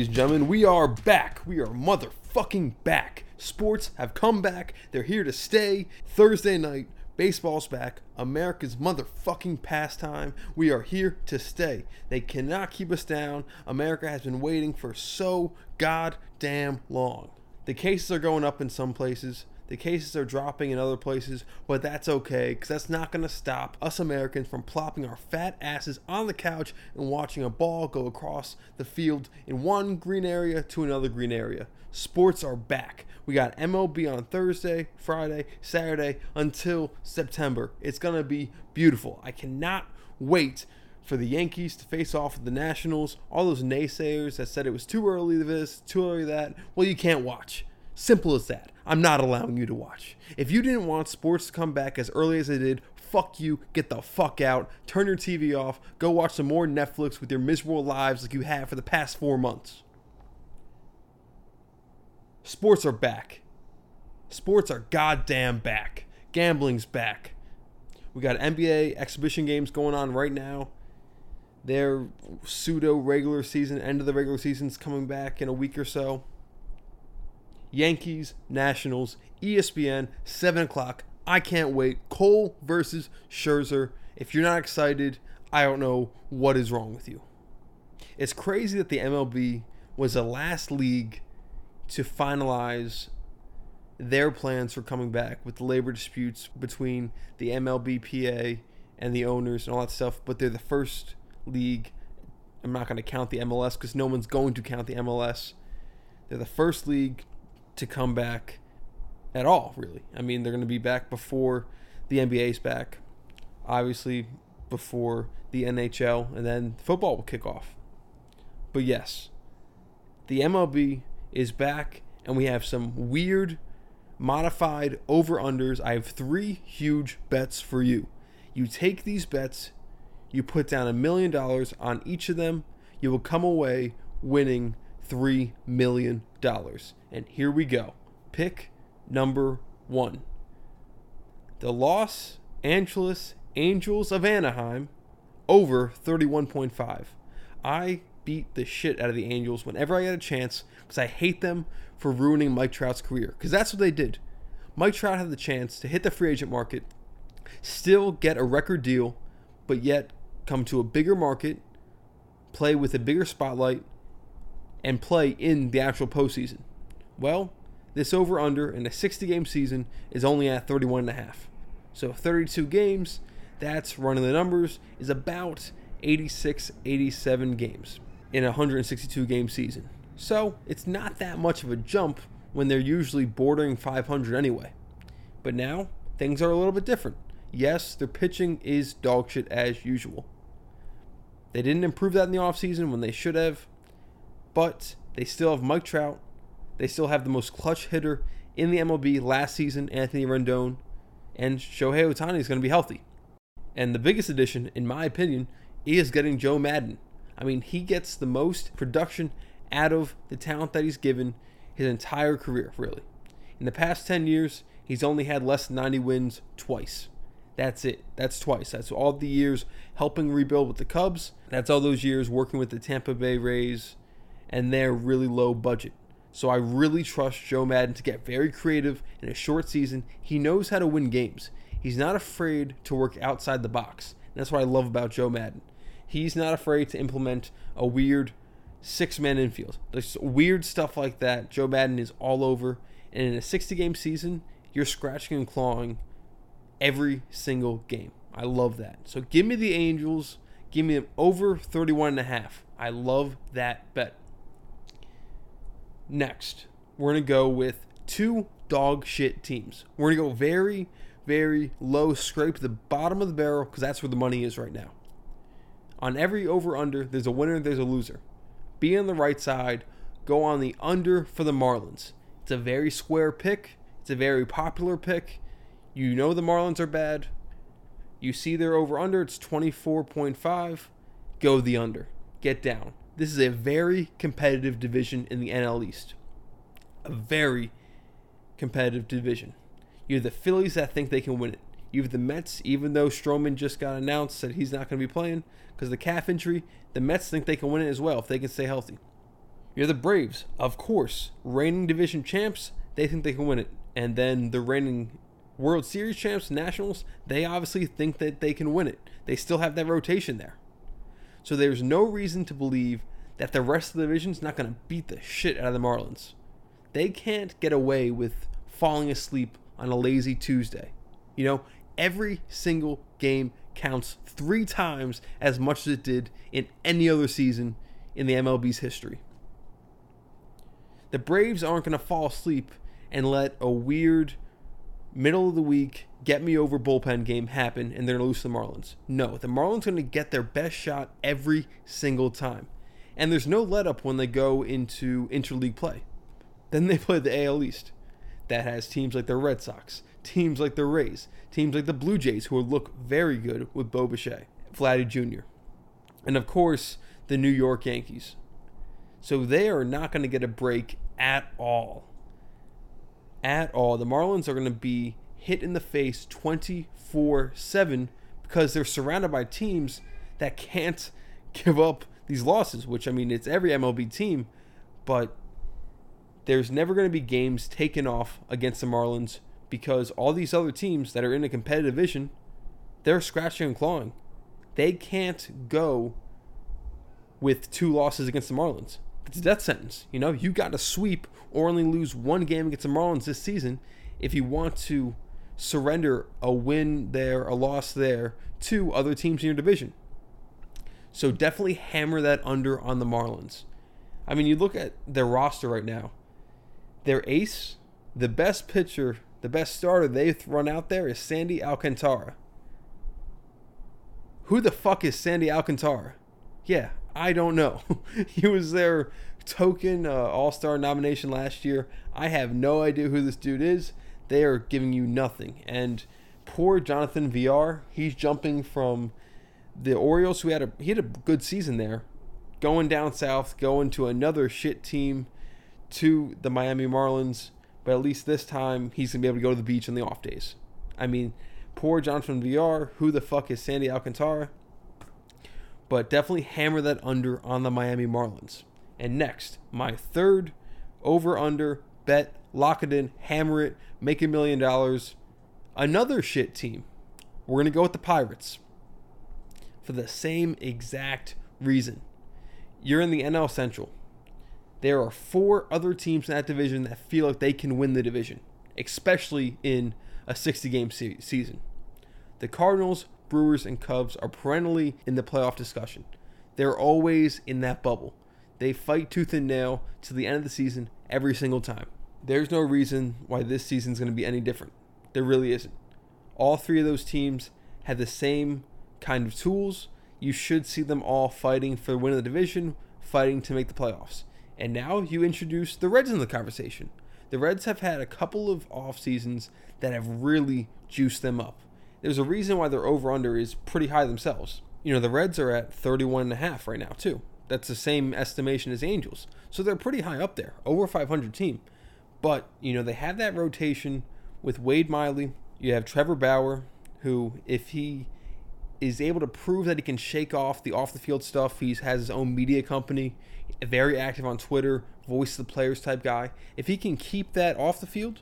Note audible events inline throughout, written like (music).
ladies and gentlemen. We are back. We are motherfucking back. Sports have come back. They're here to stay. Thursday night, baseball's back. America's motherfucking pastime. We are here to stay. They cannot keep us down. America has been waiting for so goddamn long. The cases are going up in some places. The cases are dropping in other places, but that's okay because that's not going to stop us Americans from plopping our fat asses on the couch and watching a ball go across the field in one green area to another green area. Sports are back. We got MLB on Thursday, Friday, Saturday until September. It's going to be beautiful. I cannot wait for the Yankees to face off with the Nationals. All those naysayers that said it was too early this, too early that. Well, you can't watch. Simple as that. I'm not allowing you to watch. If you didn't want sports to come back as early as they did, fuck you. Get the fuck out. Turn your TV off. Go watch some more Netflix with your miserable lives like you have for the past four months. Sports are back. Sports are goddamn back. Gambling's back. We got NBA exhibition games going on right now. Their pseudo regular season, end of the regular season's coming back in a week or so. Yankees, Nationals, ESPN, 7 o'clock. I can't wait. Cole versus Scherzer. If you're not excited, I don't know what is wrong with you. It's crazy that the MLB was the last league to finalize their plans for coming back with the labor disputes between the MLBPA and the owners and all that stuff, but they're the first league. I'm not going to count the MLS because no one's going to count the MLS. They're the first league to come back at all, really. I mean, they're going to be back before the NBA's back, obviously before the NHL, and then football will kick off. But yes, the MLB is back, and we have some weird modified over unders. I have three huge bets for you. You take these bets, you put down a million dollars on each of them, you will come away winning $3 million. And here we go. Pick number one the Los Angeles Angels of Anaheim over 31.5. I beat the shit out of the Angels whenever I get a chance because I hate them for ruining Mike Trout's career. Because that's what they did. Mike Trout had the chance to hit the free agent market, still get a record deal, but yet come to a bigger market, play with a bigger spotlight, and play in the actual postseason. Well, this over under in a 60 game season is only at 31 and a half. So 32 games, that's running the numbers, is about 86, 87 games in a 162 game season. So it's not that much of a jump when they're usually bordering 500 anyway. But now things are a little bit different. Yes, their pitching is dog shit as usual. They didn't improve that in the offseason when they should have, but they still have Mike Trout. They still have the most clutch hitter in the MLB last season, Anthony Rendon, and Shohei Ohtani is going to be healthy. And the biggest addition, in my opinion, is getting Joe Maddon. I mean, he gets the most production out of the talent that he's given his entire career, really. In the past 10 years, he's only had less than 90 wins twice. That's it. That's twice. That's all the years helping rebuild with the Cubs. That's all those years working with the Tampa Bay Rays and they're really low budget. So I really trust Joe Maddon to get very creative in a short season. He knows how to win games. He's not afraid to work outside the box. And that's what I love about Joe Maddon. He's not afraid to implement a weird six-man infield. There's weird stuff like that. Joe Maddon is all over. And in a 60-game season, you're scratching and clawing every single game. I love that. So give me the Angels. Give me them over 31 and a half. I love that bet. Next, we're going to go with two dog shit teams. We're going to go very, very low, scrape the bottom of the barrel because that's where the money is right now. On every over under, there's a winner, there's a loser. Be on the right side, go on the under for the Marlins. It's a very square pick, it's a very popular pick. You know the Marlins are bad. You see their over under, it's 24.5. Go the under. Get down. This is a very competitive division in the NL East. A very competitive division. You have the Phillies that think they can win it. You have the Mets, even though Stroman just got announced that he's not going to be playing because of the calf injury. The Mets think they can win it as well if they can stay healthy. You're the Braves, of course, reigning division champs. They think they can win it, and then the reigning World Series champs, Nationals, they obviously think that they can win it. They still have that rotation there. So there's no reason to believe that the rest of the division's not going to beat the shit out of the Marlins. They can't get away with falling asleep on a lazy Tuesday. You know, every single game counts three times as much as it did in any other season in the MLB's history. The Braves aren't going to fall asleep and let a weird middle of the week get me over bullpen game happen and they're going to lose to the Marlins. No, the Marlins are going to get their best shot every single time. And there's no let up when they go into interleague play. Then they (laughs) play the AL East. That has teams like the Red Sox, teams like the Rays, teams like the Blue Jays, who look very good with Bo Bichette, Vladdy Jr., and of course, the New York Yankees. So they are not going to get a break at all. At all. The Marlins are going to be hit in the face 24 7 because they're surrounded by teams that can't (laughs) give up these losses, which I mean, it's every MLB team, but there's never going to be games taken off against the Marlins because all these other teams that are in a competitive division, they're scratching and clawing. They can't go with two losses against the Marlins. It's a death sentence. You know, you got to sweep or only lose one game against the Marlins this season if you want to surrender a win there, a loss there to other teams in your division. So definitely hammer that under on the Marlins. I mean, you look at their roster right now. Their ace, the best pitcher, the best starter they've run out there is Sandy Alcantara. Who the fuck is Sandy Alcantara? Yeah, I don't know. (laughs) he was their token uh, All Star nomination last year. I have no idea who this dude is. They are giving you nothing. And poor Jonathan Villar, he's jumping from the Orioles, who had a he had a good season there, going down south, going to another shit team, to the Miami Marlins. But at least this time, he's gonna be able to go to the beach on the off days. I mean, poor Jonathan Villar. Who the fuck is Sandy Alcantara? But definitely hammer that under on the Miami Marlins. And next, my third over under bet. Lock it in, hammer it, make a million dollars. Another shit team. We're to go with the Pirates for the same exact reason. You're in the NL Central. There are four other teams in that division that feel like they can win the division, especially in a 60 game se- season. The Cardinals, Brewers, and Cubs are perennially in the playoff discussion. They're always in that bubble. They fight tooth and nail to the end of the season every single time. There's no reason why this season's going to be any different. There really isn't. All three of those teams have the same kind of tools. You should see them all fighting for the win of the division, fighting to make the playoffs. And now you introduce the Reds in the conversation. The Reds have had a couple of off seasons that have really juiced them up. There's a reason why their over under is pretty high themselves. You know, the Reds are at 31 and a half right now, too. That's the same estimation as Angels. So they're pretty high up there, over 500 team. But, you know, they have that rotation with Wade Miley. You have Trevor Bauer, who, if he is able to prove that he can shake off the off the field stuff, he has his own media company, very active on Twitter, voice of the players type guy. If he can keep that off the field,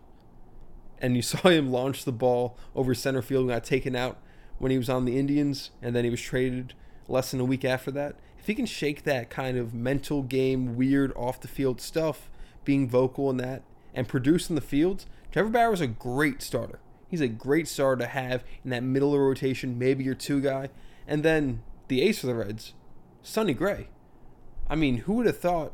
and you (laughs) saw him launch the ball over center field and got taken out when he was on the Indians, and then he was traded less than a week after that. If he can shake that kind of mental game, weird off the field stuff, being vocal in that, and produce in the field, Trevor Bauer is a great starter. He's a great starter to have in that middle of rotation, maybe your two guy. And then the ace for the Reds, Sonny Gray. I mean, who would have thought?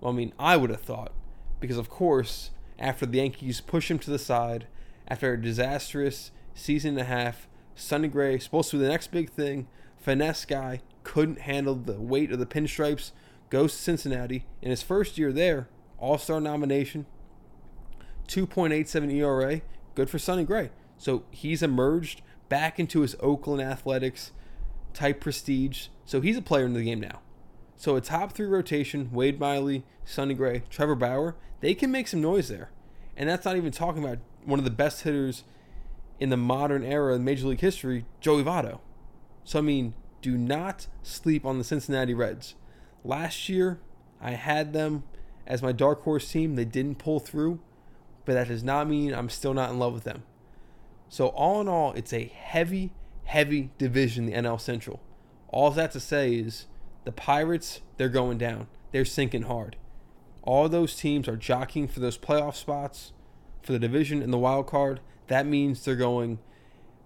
Well, I mean, I would have thought. Because, of course, after the Yankees push him to the side, after a disastrous season and a half, Sonny Gray, supposed to be the next big thing, finesse guy, couldn't handle the weight of the pinstripes, goes to Cincinnati. In his first year there, All Star nomination, 2.87 ERA, good for Sonny Gray. So he's emerged back into his Oakland Athletics type prestige. So he's a player in the game now. So a top three rotation, Wade Miley, Sonny Gray, Trevor Bauer, they can make some noise there. And that's not even talking about one of the best hitters in the modern era in Major League history, Joey Votto. So I mean, do not sleep on the Cincinnati Reds. Last year, I had them as my dark horse team. They didn't pull through, but that does not mean I'm still not in love with them. So, all in all, it's a heavy, heavy division, the NL Central. All that to say is the Pirates, they're going down. They're sinking hard. All those teams are jockeying for those playoff spots for the division and the wild card. That means they're going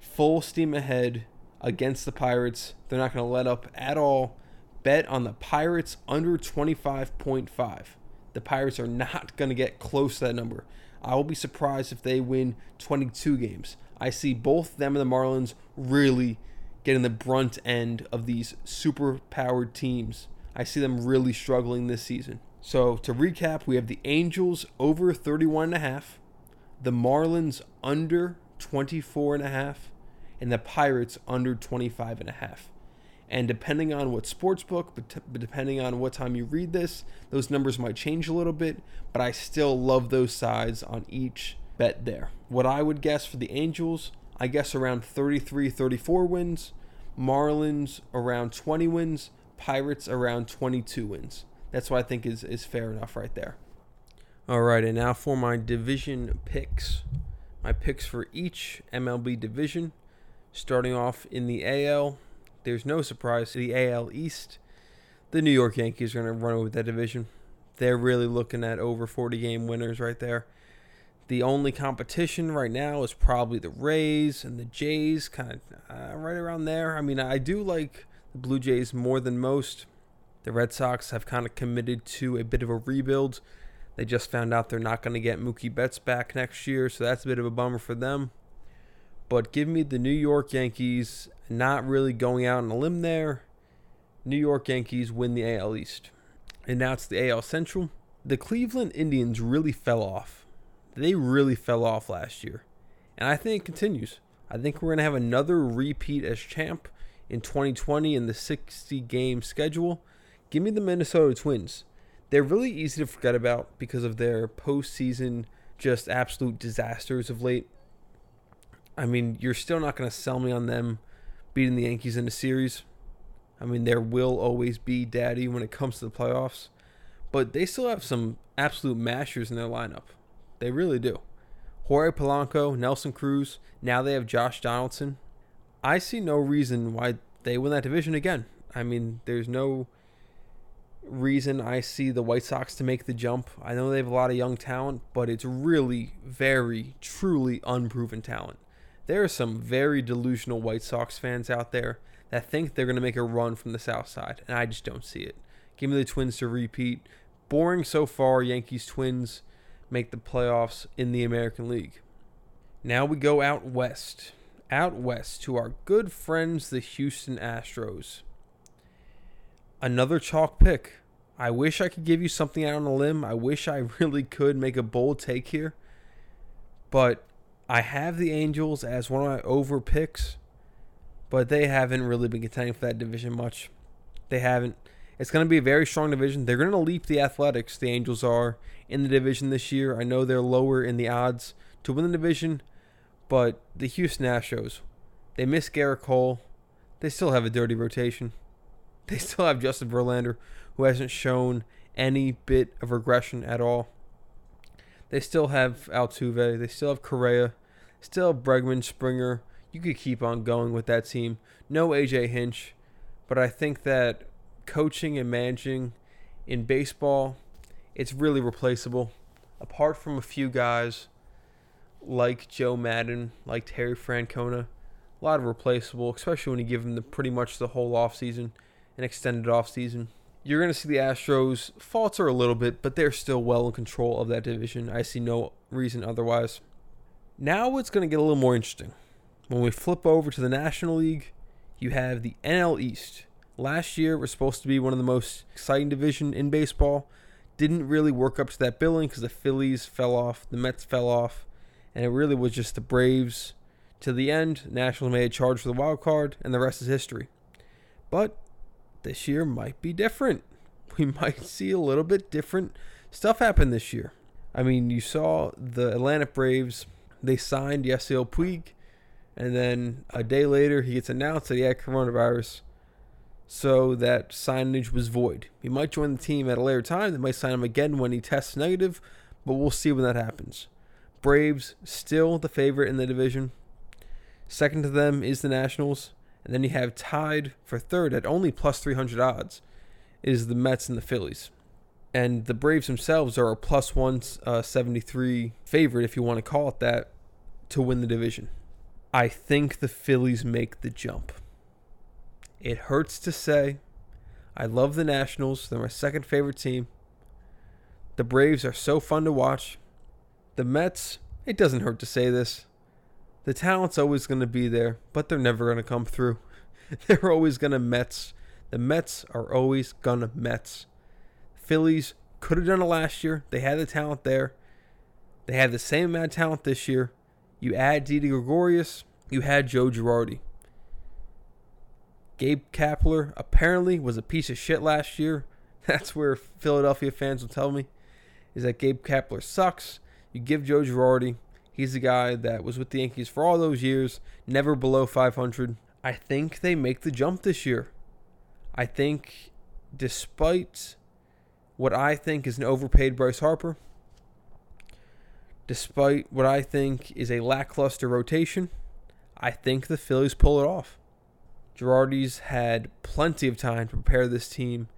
full steam ahead against the Pirates. They're not going to let up at all. Bet on the Pirates under 25.5. The Pirates are not going to get close to that number. I will be surprised if they win 22 games. I see both them and the Marlins really getting the brunt end of these super powered teams. I see them really struggling this season. So to recap, we have the Angels over 31 and a half, the Marlins under 24 and a half, and the Pirates under 25 and a half. And depending on what sports book, but, depending on what time you read this, those numbers might change a little bit, but I still love those sides on each bet there. What I would guess for the Angels, I guess around 33 34 wins, Marlins around 20 wins, Pirates around 22 wins. That's what I think is, is fair enough right there. All right, and now for my division picks. My picks for each MLB division. Starting off in the AL, there's no surprise to the AL East. The New York Yankees are going to run over that division. They're really looking at over 40 game winners right there. The only competition right now is probably the Rays and the Jays, kind of uh, right around there. I mean, I do like the Blue Jays more than most. The Red Sox have kind of committed to a bit of a rebuild. They just found out they're not going to get Mookie Betts back next year, so that's a bit of a bummer for them. But give me the New York Yankees, not really going out on a limb there. New York Yankees win the AL East. And now it's the AL Central. The Cleveland Indians really fell off they really fell off last year. And I think it continues. I think we're going to have another repeat as champ in 2020 in the 60 game schedule. Give me the Minnesota Twins. They're really easy to forget about because of their postseason just absolute disasters of late. I mean, you're still not going to sell me on them beating the Yankees in a series. I mean, there will always be daddy when it comes to the playoffs. But they still have some absolute mashers in their lineup. They really do. Jorge Polanco, Nelson Cruz, now they have Josh Donaldson. I see no reason why they win that division again. I mean, there's no reason I see the White Sox to make the jump. I know they have a lot of young talent, but it's really very, truly unproven talent. There are some very delusional White Sox fans out there that think they're going to make a run from the South Side, and I just don't see it. Give me the Twins to repeat. Boring so far, Yankees Twins make the playoffs in the American League. Now we go out west. Out west to our good friends, the Houston Astros. Another chalk pick. I wish I could give you something out on a limb. I wish I (laughs) really could make a bold take here. But I have the Angels as one of my over picks, but they haven't really been contending for that division much. They haven't. It's going to be a very strong division. They're going to leap the Athletics, the Angels are, in the division this year. I know they're lower in the odds to win the division, but the Houston Astros, they miss Gerrit Cole. They still have a dirty rotation. They still have Justin Verlander, who hasn't shown any bit of regression at all. They still have Altuve. They still have Correa. Still have Bregman, Springer. You could keep on going with that team. No AJ Hinch, but I think that coaching and managing in baseball, it's really replaceable. Apart from a few guys like Joe Maddon, like Terry Francona, a lot of replaceable, especially when you give them the pretty much the whole offseason, an extended offseason. You're going to see the Astros falter a little bit, but they're still well in control of that division. I see no reason otherwise. Now it's going to get a little more interesting. When we flip over to the National League, you have the NL East last year was supposed to be one of the most exciting division in baseball. Didn't really work up to that billing because the Phillies fell off, the Mets fell off, and it really was just the Braves to the end. Nationals made a charge for the wild card, and the rest is history. But this year might be different. (laughs) We might see a little bit different stuff happen this year. I mean, you saw the Atlanta Braves, they signed Yasiel Puig, and then a day later he gets announced that he had coronavirus so that signage was void. He might join the team at a later time. They might sign him again when he tests negative, but we'll see when that happens. Braves still the favorite in the division. Second to them is the Nationals, and then you have tied for third at only plus 300 odds is the Mets and the Phillies. And the Braves themselves are a plus 173 uh, favorite, if you want to call it that, to win the division. I think the Phillies make the jump. It hurts to say. I love the Nationals. They're my second favorite team. The Braves are so fun to watch. The Mets, it doesn't hurt to say this. The talent's always going to be there, but they're never going to come through. (laughs) they're always going to Mets. The Mets are always going to Mets. Phillies could have done it last year. They had the talent there. They had the same amount of talent this year. You add Didi Gregorius, you had Joe Girardi. Gabe Kapler apparently was a piece of shit last year. (laughs) That's where Philadelphia fans will tell me is that Gabe Kapler sucks. You give Joe Girardi. He's the guy that was with the Yankees for all those years, never below 500. I think they make the jump this year. I think, despite what I think is an overpaid Bryce Harper, despite what I think is a lackluster rotation, I think the Phillies pull it off. Girardi's had plenty of time to prepare this team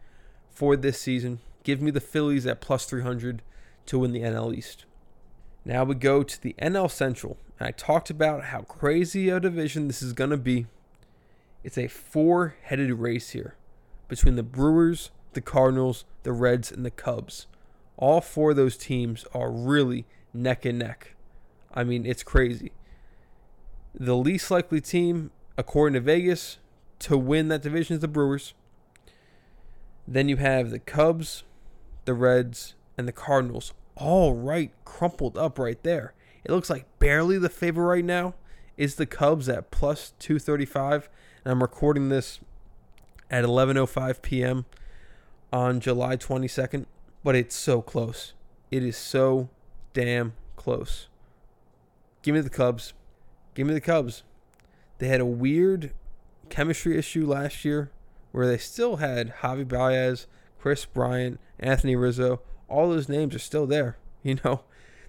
for this season. Give me the Phillies at plus 300 to win the NL East. Now we go to the NL Central. And I talked about how crazy a division this is going to be. It's a four headed race here between the Brewers, the Cardinals, the Reds, and the Cubs. All four of those teams are really neck and neck. I mean, it's crazy. The least likely team, according to Vegas, to win that division is the Brewers. Then you have the Cubs, the Reds, and the Cardinals all right crumpled up right there. It looks like barely the favorite right now is the Cubs at plus 235. And I'm recording this at 11:05 p.m. on July 22nd, but it's so close. It is so damn close. Give me the Cubs. Give me the Cubs. They had a weird chemistry issue last year where they still had Javi Baez, Kris Bryant, Anthony Rizzo. All those names are still there. (laughs) You know,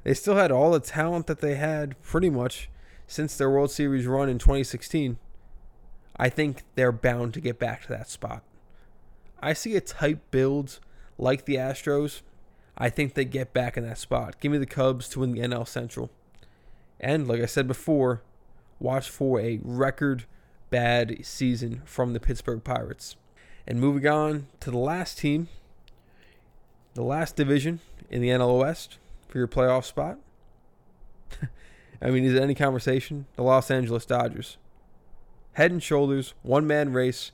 they still had all the talent that they had pretty much since their World Series run in 2016. I think they're bound to get back to that spot. I see a tight build like the Astros. I think they get back in that spot. Give me the Cubs to win the NL Central. And like I said before, watch for a record bad season from the Pittsburgh Pirates. And moving on to the last team, the last division in the NL West for your playoff spot. (laughs) I mean, is it any conversation? The Los Angeles Dodgers. Head and shoulders, one man race,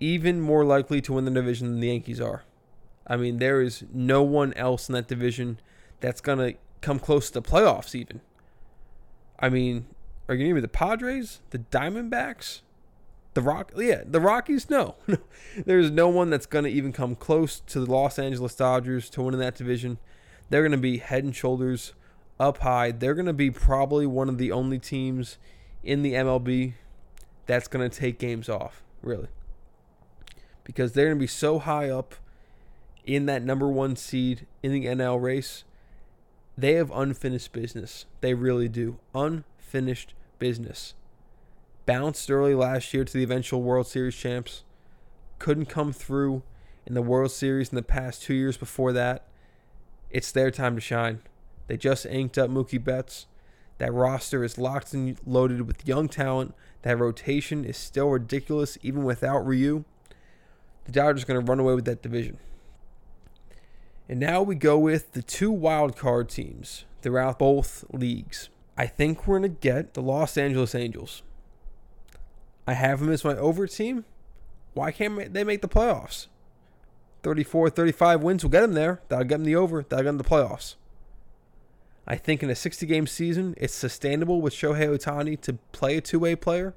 even more likely to win the division than the Yankees are. I mean, there is no one else in that division that's going to come close to the playoffs, even. I mean, are you going to me the Padres, the Diamondbacks, the Rock? Yeah, the Rockies? No. (laughs) There's no one that's going to even come close to the Los Angeles Dodgers to winning that division. They're going to be head and shoulders up high. They're going to be probably one of the only teams in the MLB that's going to take games off, really. Because they're going to be so high up in that number one seed in the NL race. They have unfinished business. They really do. Unfinished business. Bounced early last year to the eventual World Series champs. Couldn't come through in the World Series in the past two years before that. It's their time to shine. They just inked up Mookie Betts. That roster is locked and loaded with young talent. That rotation is still ridiculous even without Ryu. The Dodgers are going to run away with that division. And now we go with the two wild card teams throughout both leagues. I think we're going to get the Los Angeles Angels. I have them as my over team. Why can't they make the playoffs? 34, 35 wins will get them there. That'll get them the over. That'll get them the playoffs. I think in a 60 game season, it's sustainable with Shohei Ohtani to play a two way player.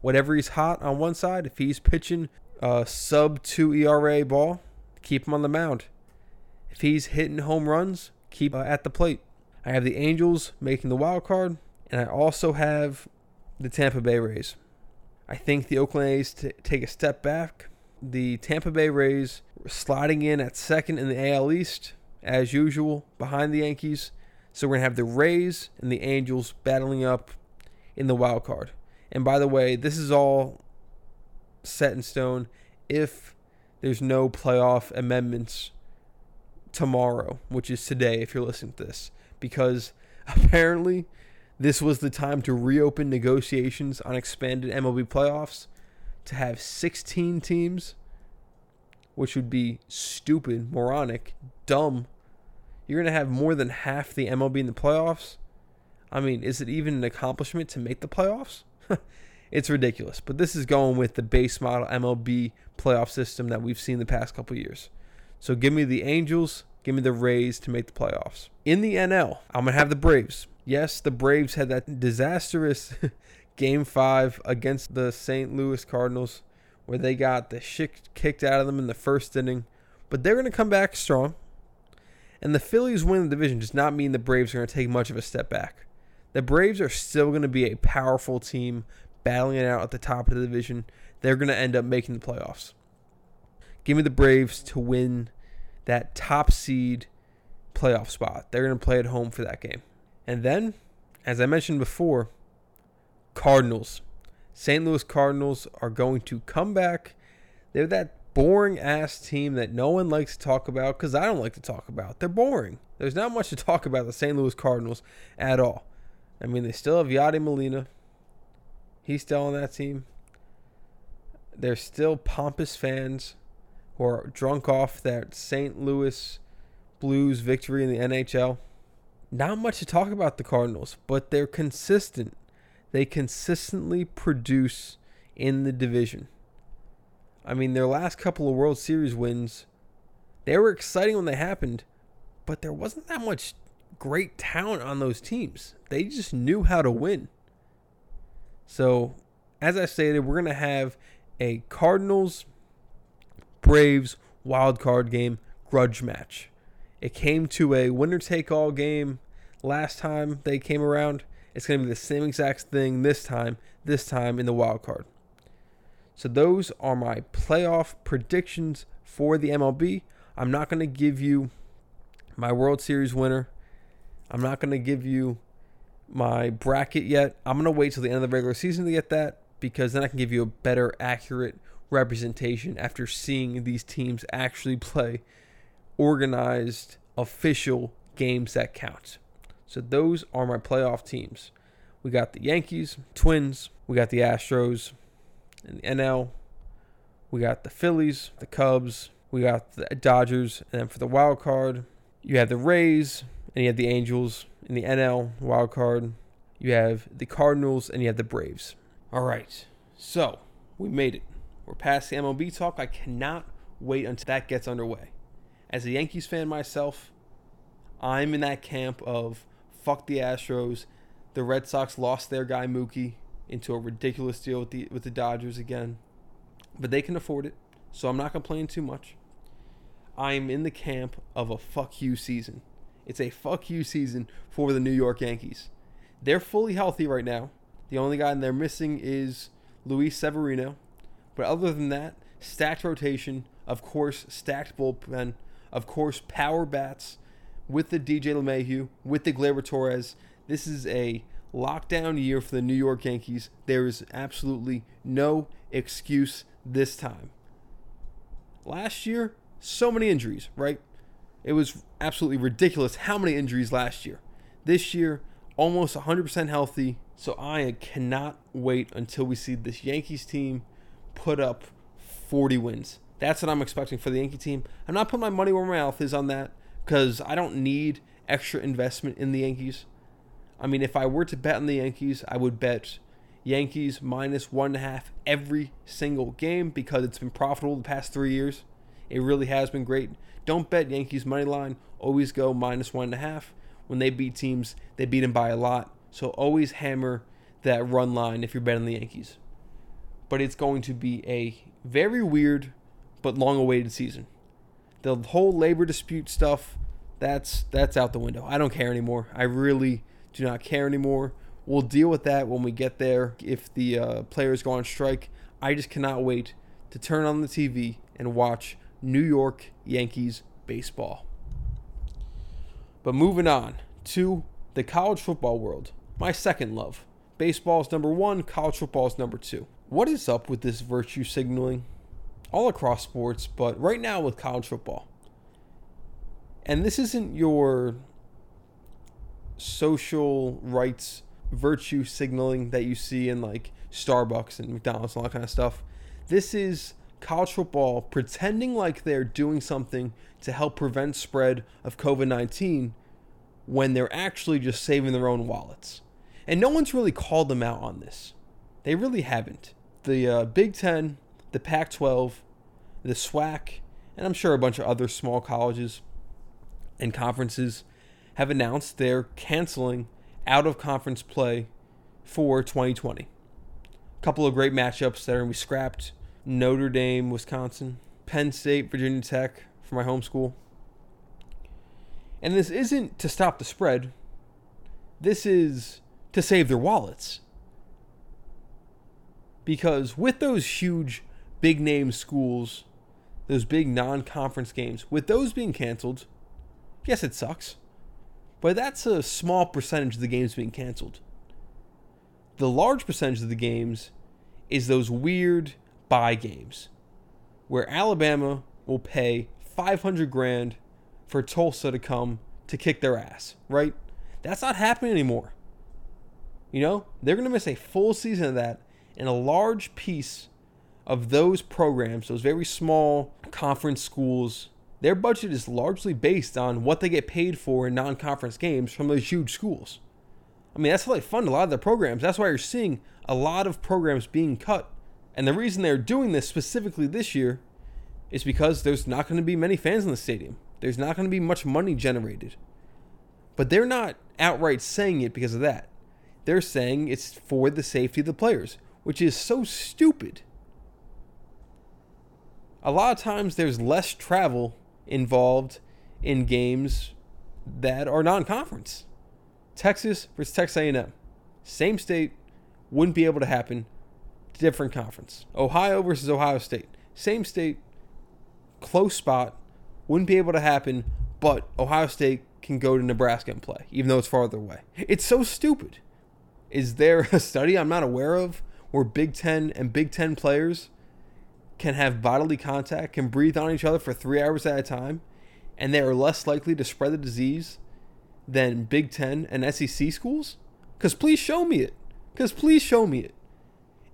Whatever he's hot on one side, if he's pitching a sub 2 ERA ball, keep him on the mound. If he's hitting home runs, keep uh, at the plate. I have the Angels making the wild card, and I also have the Tampa Bay Rays. I think the Oakland A's t- take a step back. The Tampa Bay Rays sliding in at second in the AL East, as usual, behind the Yankees. So we're going to have the Rays and the Angels battling up in the wild card. And by the way, this is all set in stone if there's no playoff amendments tomorrow, which is today if you're listening to this, because (laughs) apparently this was the time to reopen negotiations on expanded MLB playoffs to have 16 teams, which would be stupid, moronic, dumb. You're going to have more than half the MLB in the playoffs. I mean, is it even an accomplishment to make the playoffs? (laughs) it's ridiculous. But this is going with the base model MLB playoff system that we've seen the past couple years. So give me the Angels, give me the Rays to make the playoffs. In the NL, I'm going to have the Braves. Yes, the Braves had that disastrous (laughs) game five against the St. Louis Cardinals where they got the shit kicked out of them in the first inning. But they're going to come back strong. And the Phillies win the division does not mean the Braves are going to take much of a step back. The Braves are still going to be a powerful team battling it out at the top of the division. They're going to end up making the playoffs. Give me the Braves to win that top seed playoff spot. They're going to play at home for that game. And then, as I mentioned before, Cardinals. St. Louis Cardinals are going to come back. They're that boring ass team that no one likes to talk about because I don't like to talk about. They're boring. There's not much to talk about the St. Louis Cardinals at all. I mean, they still have Yadi Molina. He's still on that team. They're still pompous fans who are drunk off that St. Louis Blues victory in the NHL. Not much to talk about the Cardinals, but they're consistent. They consistently produce in the division. I mean, their last couple of World Series wins, they were exciting when they happened, but there wasn't that much great talent on those teams. They just knew how to win. So, as I stated, we're going to have a Cardinals Braves wild card game grudge match. It came to a winner take all game last time they came around. It's going to be the same exact thing this time, this time in the wild card. So those are my playoff predictions for the MLB. I'm not going to give you my World Series winner. I'm not going to give you my bracket yet. I'm going to wait till the end of the regular season to get that because then I can give you a better, accurate representation after seeing these teams actually play organized, official games that count. So those are my playoff teams. We got the Yankees, Twins, we got the Astros, and the NL. We got the Phillies, the Cubs, we got the Dodgers, and then for the wild card, you have the Rays, and you have the Angels in the NL wild card. You have the Cardinals, and you have the Braves. All right, so we made it. We're past the MLB talk. I cannot wait until that gets underway. As a Yankees fan myself, I'm in that camp of fuck the Astros. The Red Sox lost their guy Mookie into a ridiculous deal with the with the Dodgers again, but they can afford it, so I'm not complaining too much. I'm in the camp of a fuck you season. It's a fuck you season for the New York Yankees. They're fully healthy right now. The only guy they're missing is Luis Severino. But other than that, stacked rotation, of course, stacked bullpen, of course, power bats with the DJ LeMahieu, with the Gleyber Torres. This is a lockdown year for the New York Yankees. There is absolutely no excuse this time. Last year, so many injuries, right? It was absolutely ridiculous how many injuries last year. This year, almost 100% healthy. So I cannot wait until we see this Yankees team put up 40 wins. That's what I'm expecting for the Yankee team. I'm not putting my money where my mouth is on that because I don't need extra investment in the Yankees. I mean, if I were to bet on the Yankees, I would bet Yankees minus one and a half every single game because it's been profitable the past three years. It really has been great. Don't bet Yankees money line. Always go minus one and a half. When they beat teams, they beat them by a lot. So always hammer that run line if you're betting the Yankees. But it's going to be a very weird but long awaited season. The whole labor dispute stuff, that's that's out the window. I don't care anymore. I really do not care anymore. We'll deal with that when we get there if the uh, players go on strike. I just cannot wait to turn on the TV and watch New York Yankees baseball. But moving on to the college football world, my second love. Baseball is number one, college football is number two. What is up with this virtue signaling? All across sports, but right now with college football. And this isn't your social rights virtue signaling that you see in like Starbucks and McDonald's and all that kind of stuff. This is college football pretending like they're doing something to help prevent spread of COVID-19 when they're actually just saving their own wallets. And no one's really called them out on this. They really haven't. The uh, Big Ten, the Pac 12, the SWAC, and I'm sure a bunch of other small colleges and conferences have announced they're canceling out of conference play for 2020. A couple of great matchups that are going to be scrapped Notre Dame, Wisconsin, Penn State, Virginia Tech for my home school. And this isn't to stop the spread, this is to save their wallets. Because with those huge, big name schools, those big non conference games, with those being canceled, yes, it sucks. But that's a small percentage of the games being canceled. The large percentage of the games is those weird buy games where Alabama will pay 500 grand for Tulsa to come to kick their ass, right? That's not happening anymore. You know, they're going to miss a full season of that, and a large piece of those programs, those very small conference schools, their budget is largely based on what they get paid for in non conference games from those huge schools. I mean, that's how they fund a lot of their programs. That's why you're seeing a lot of programs being cut and the reason they're doing this specifically this year is because there's not going to be many fans in the stadium. There's not going to be much money generated. But they're not outright saying it because of that. They're saying it's for the safety of the players, which is so stupid. A lot of times there's less travel involved in games that are non-conference. Texas versus Texas A&M. Same state, wouldn't be able to happen different conference. Ohio versus Ohio State. Same state, close spot, wouldn't be able to happen, but Ohio State can go to Nebraska and play, even though it's farther away. It's so stupid. Is there (laughs) a study I'm not aware of where Big Ten and Big Ten players can have bodily contact, can breathe on each other for three hours at a time, and they are less likely to spread the disease than Big Ten and SEC schools? Because please show me it. Because please show me it.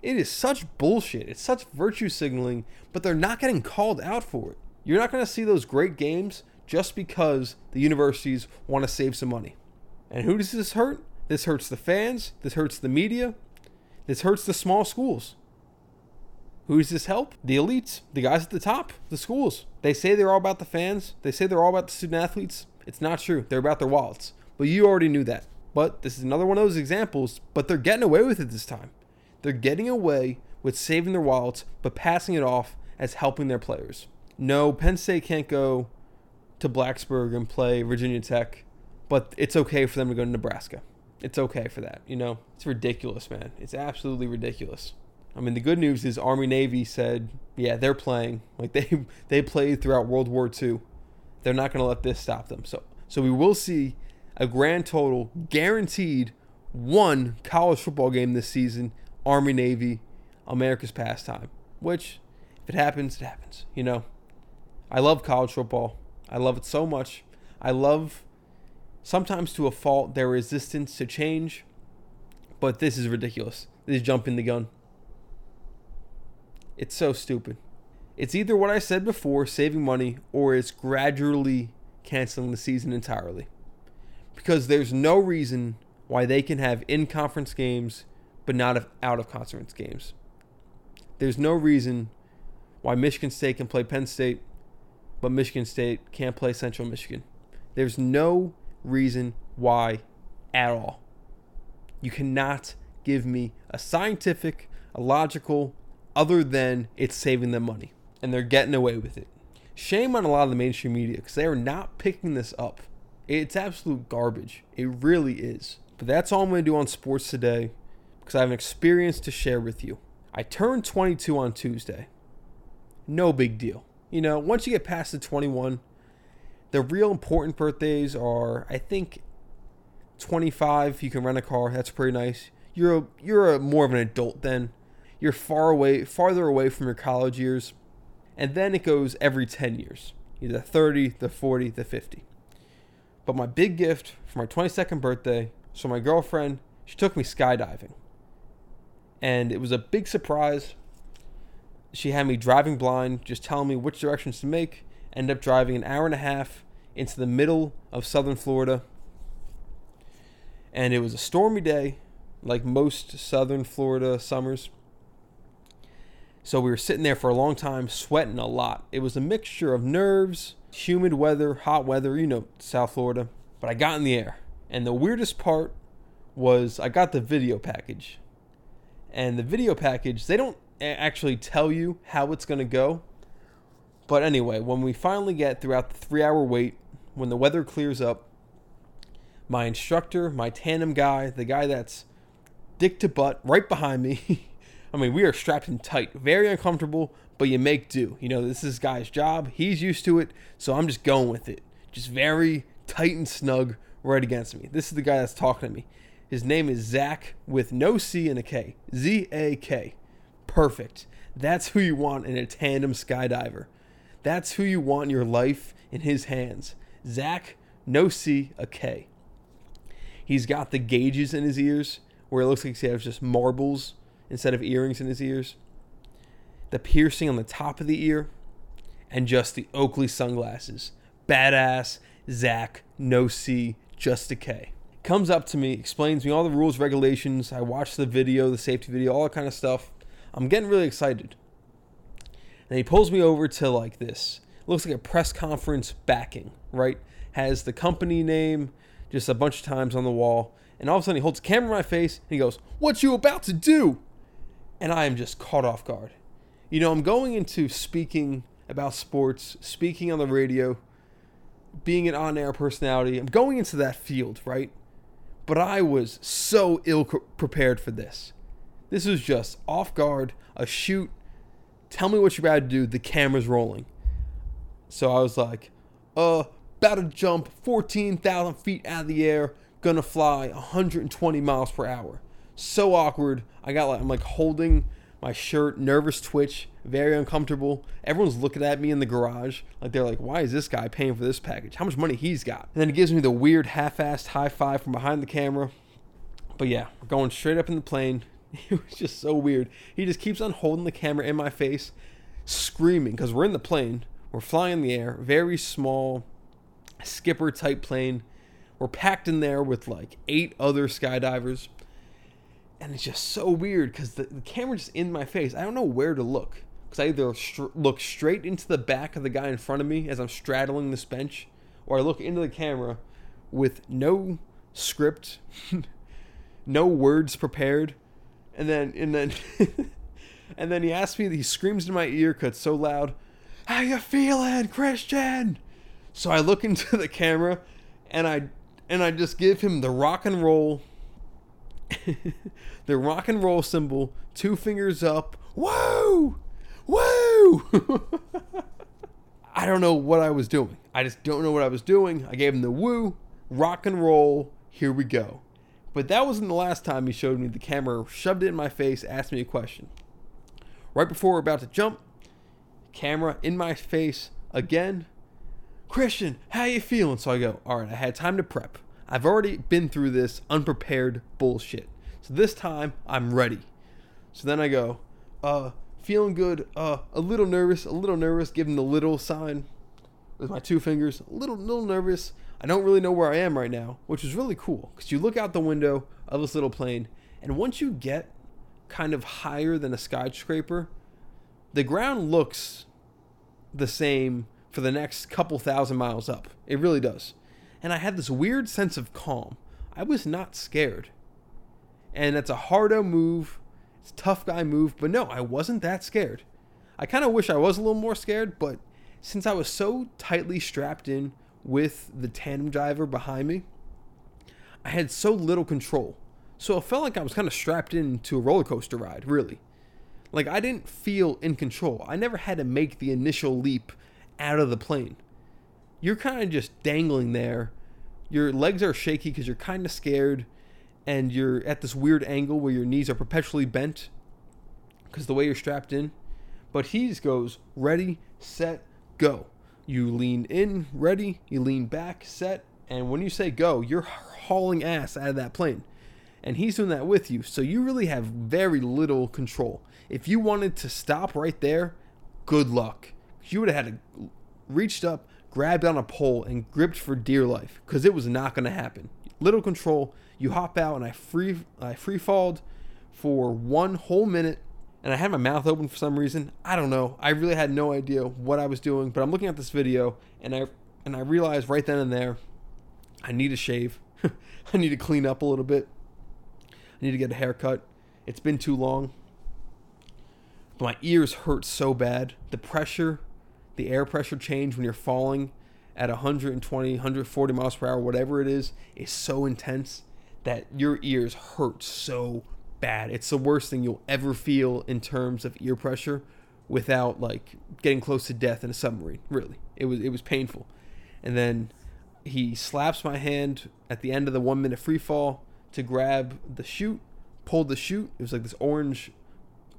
It is such bullshit. It's such virtue signaling, but they're not getting called out for it. You're not going to see those great games just because the universities want to save some money. And who does this hurt? This hurts the fans, this hurts the media, this hurts the small schools. Who does this help? The elites, the guys at the top, the schools. They say they're all about the fans, they say they're all about the student athletes. It's not true. They're about their wallets. But you already knew that. But this is another one of those examples, but they're getting away with it this time. They're getting away with saving their wallets, but passing it off as helping their players. No, Penn State can't go to Blacksburg and play Virginia Tech, but it's okay for them to go to Nebraska. It's okay for that, you know? It's ridiculous, man. It's absolutely ridiculous. I mean, the good news is Army Navy said, yeah, they're playing. (laughs) Like they they played throughout World War II. They're not going to let this stop them. So so we will see a grand total guaranteed one college football game this season Army Navy, America's pastime. Which, if it happens, it happens. You know, I love college football. I love it so much. I love, sometimes to a fault, their resistance to change. But this is ridiculous. This is jumping the gun. It's so stupid. It's either what I said before, saving money, or it's gradually canceling the season entirely. Because there's no reason why they can have in conference games but not out of conference games. There's no reason why Michigan State can play Penn State, but Michigan State can't play Central Michigan. There's no reason why at all. You cannot give me a scientific, a logical, other than it's saving them money. And they're getting away with it. Shame on a lot of the mainstream media because they are not picking this up. It's absolute garbage. It really is. But that's all I'm going to do on sports today because I have an experience to share with you. I turned 22 on Tuesday. No big deal. You know, once you get past the 21, the real important birthdays are, I think, 25. You can rent a car. That's pretty nice. You're a, you're a more of an adult then. You're far away, farther away from your college years, and then it goes every 10 years, either 30, the 40, the 50. But my big gift for my 22nd birthday, so my girlfriend, she took me skydiving, and it was a big surprise. She had me driving blind, just telling me which directions to make. Ended up driving an hour and a half into the middle of southern Florida. And it was a stormy day, like most southern Florida summers. So we were sitting there for a long time, sweating a lot. It was a mixture of nerves, humid weather, hot weather, you know, South Florida. But I got in the air. And the weirdest part was I got the video package. And the video package, they don't actually tell you how it's going to go. But anyway, when we finally get throughout the three hour wait, when the weather clears up, my instructor, my tandem guy, the guy that's dick to butt right behind me, (laughs) I mean, we are strapped in tight, very uncomfortable, but you make do. You know, this is guy's job. He's used to it, so I'm just going with it. Just very tight and snug right against me. This is the guy that's talking to me. His name is Zach with no C and a K. Z A K. Perfect. That's who you want in a tandem skydiver. That's who you want your life in his hands. Zach, no C, a K. He's got the gauges in his ears where it looks like he has just marbles instead of earrings in his ears, the piercing on the top of the ear, and just the Oakley sunglasses. Badass Zach, no C, just a K. Comes up to me, explains me all the rules, regulations. I watch the video, the safety video, all that kind of stuff. I'm getting really excited. And he pulls me over to like this. Looks like a press conference backing, right? Has the company name just a bunch of times on the wall. And all of a sudden he holds the camera in my face and he goes, What you about to do? and I am just caught off guard. You know, I'm going into speaking about sports, speaking on the radio, being an on air personality. I'm going into that field, right? But I was so ill prepared for this. This was just off guard, a shoot. Tell me what you're about to do. The camera's rolling. So I was like, uh, about to jump 14,000 feet out of the air, gonna fly 120 miles per hour so awkward. I got like I'm like holding my shirt, nervous twitch, very uncomfortable. Everyone's looking at me in the garage like they're like, "Why is this guy paying for this package? How much money he's got?" And then he gives me the weird half-assed high five from behind the camera. But yeah, we're going straight up in the plane. (laughs) It was just so weird. He just keeps on holding the camera in my face, screaming because we're in the plane. We're flying in the air, very small skipper type plane. We're packed in there with like eight other skydivers and it's just so weird because the, the camera's just in my face. I don't know where to look because I either str- look straight into the back of the guy in front of me as I'm straddling this bench, or I look into the camera with no script, (laughs) no words prepared, and then and then (laughs) and then he asks me. He screams in my ear, cuts so loud. How you feeling, Christian? So I look into the camera, and I and I just give him the rock and roll (laughs) the rock and roll symbol, two fingers up. Woo! Woo! (laughs) I don't know what I was doing. I just don't know what I was doing. I gave him the woo, rock and roll, here we go. But that wasn't the last time he showed me the camera, shoved it in my face, asked me a question. Right before we're about to jump, camera in my face again. Christian, how you feeling? So I go, all right, I had time to prep. I've already been through this unprepared bullshit. So this time I'm ready. So then I go, uh, feeling good, uh, a little nervous, a little nervous, giving the little sign with my two fingers, a little, little nervous. I don't really know where I am right now, which is really cool because you look out the window of this little plane, and once you get kind of higher than a skyscraper, the ground looks the same for the next couple thousand miles up. It really does and I had this weird sense of calm. I was not scared. And it's a hardo move. It's tough guy move, but no, I wasn't that scared. I kind of wish I was a little more scared, but since I was so tightly strapped in with the tandem driver behind me, I had so little control. So it felt like I was kind of strapped into a roller coaster ride, really. Like I didn't feel in control. I never had to make the initial leap out of the plane. You're kind of just dangling there. Your legs are shaky because you're kind of scared and you're at this weird angle where your knees are perpetually bent because the way you're strapped in. But he goes ready, set, go. You lean in, ready, you lean back, set, and when you say go, you're hauling ass out of that plane. And he's doing that with you. So you really have very little control. If you wanted to stop right there, good luck. You would have had to reached up, grabbed on a pole, and gripped for dear life because it was not going to happen. Little control. You hop out, and I free I free falled for one whole minute and I had my mouth open for some reason. I don't know. I really had no idea what I was doing, but I'm looking at this video and I and I realized right then and there I need a shave. (laughs) I need to clean up a little bit. I need to get a haircut. It's been too long. But My ears hurt so bad. The pressure, the air pressure change when you're falling at 120, 140 miles per hour, whatever it is, is so intense that your ears hurt so bad. It's the worst thing you'll ever feel in terms of ear pressure without like getting close to death in a submarine. Really. It was it was painful. And then he slaps my hand at the end of the 1 minute free fall to grab the chute, pulled the chute. It was like this orange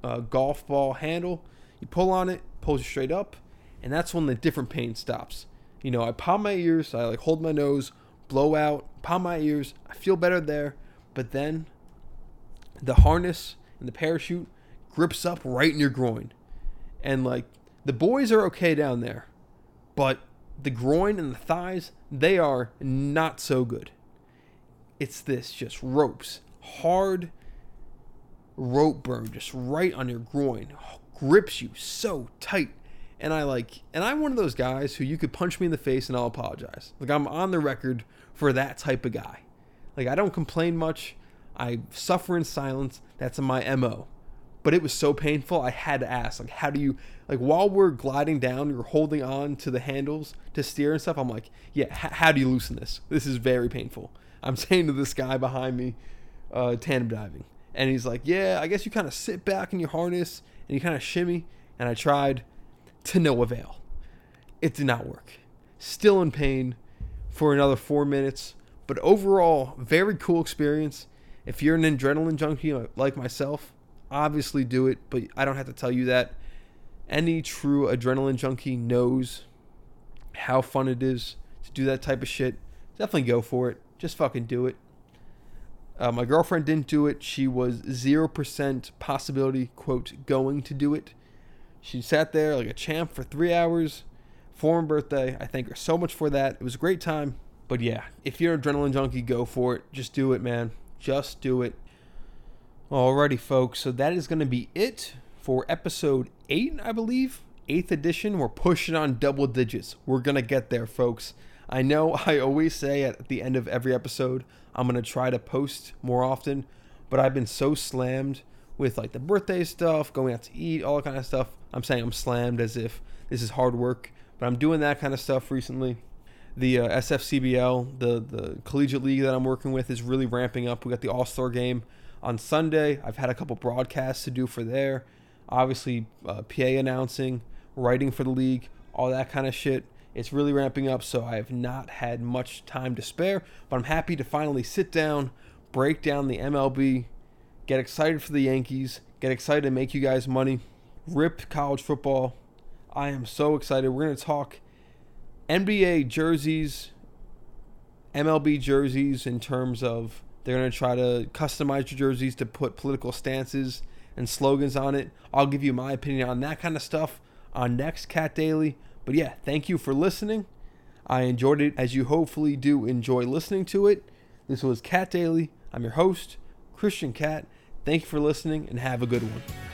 uh, golf ball handle. You pull on it, pulls you straight up, and that's when the different pain stops. You know, I palm my ears, I like hold my nose, blow out, palm my ears. I feel better there, but then the harness and the parachute grips up right in your groin. And like the boys are okay down there, but the groin and the thighs, they are not so good. It's this just ropes, hard rope burn just right on your groin, grips you so tight. And I like, and I'm one of those guys who you could punch me in the face and I'll apologize. Like I'm on the record for that type of guy. Like I don't complain much. I suffer in silence. That's my MO. But it was so painful, I had to ask, like, how do you, like, while we're gliding down, you're holding on to the handles to steer and stuff. I'm like, yeah, h- how do you loosen this? This is very painful. I'm (laughs) saying to this guy behind me, uh, tandem diving. And he's like, yeah, I guess you kind of sit back in your harness and you kind of shimmy. And I tried to no avail. It did not work. Still in pain for another four minutes. But overall, very cool experience if you're an adrenaline junkie like myself, obviously do it, but I don't have to tell you that. Any true adrenaline junkie knows how fun it is to do that type of shit. Definitely go for it. Just fucking do it. Uh, my girlfriend didn't do it. She was 0% possibility, quote, going to do it. She sat there like a champ for three hours. Foreign birthday. I thank her so much for that. It was a great time. But yeah, if you're an adrenaline junkie, go for it. Just do it, man. Just do it. Alrighty, folks. So that is going to be it for episode 8, I believe. 8th edition. We're pushing on double digits. We're going to get there, folks. I know (laughs) I always say at the end of every episode, I'm going to try to post more often, but I've been so slammed with like the birthday stuff, going out to eat, all that kind of stuff. I'm saying I'm slammed as if this is hard work, but I'm doing that kind of stuff recently the uh, SFCBL, the the collegiate league that I'm working with, is really ramping up. We got the All Star game on Sunday. I've had a couple broadcasts to do for there. Obviously, uh, PA announcing, writing for the league, all that kind of shit. It's really ramping up, so I have not had much time to spare. But I'm happy to finally sit down, break down the MLB, get excited for the Yankees, get excited to make you guys money, rip college football. I am so excited. We're going to talk NBA jerseys, MLB jerseys, in terms of they're going to try to customize your jerseys to put political stances and slogans on it. I'll give you my opinion on that kind of stuff on next Cat Daily. But yeah, thank you for listening. I enjoyed it as you hopefully do enjoy listening to it. This was Cat Daily. I'm your host, Christian Cat. Thank you for listening and have a good one.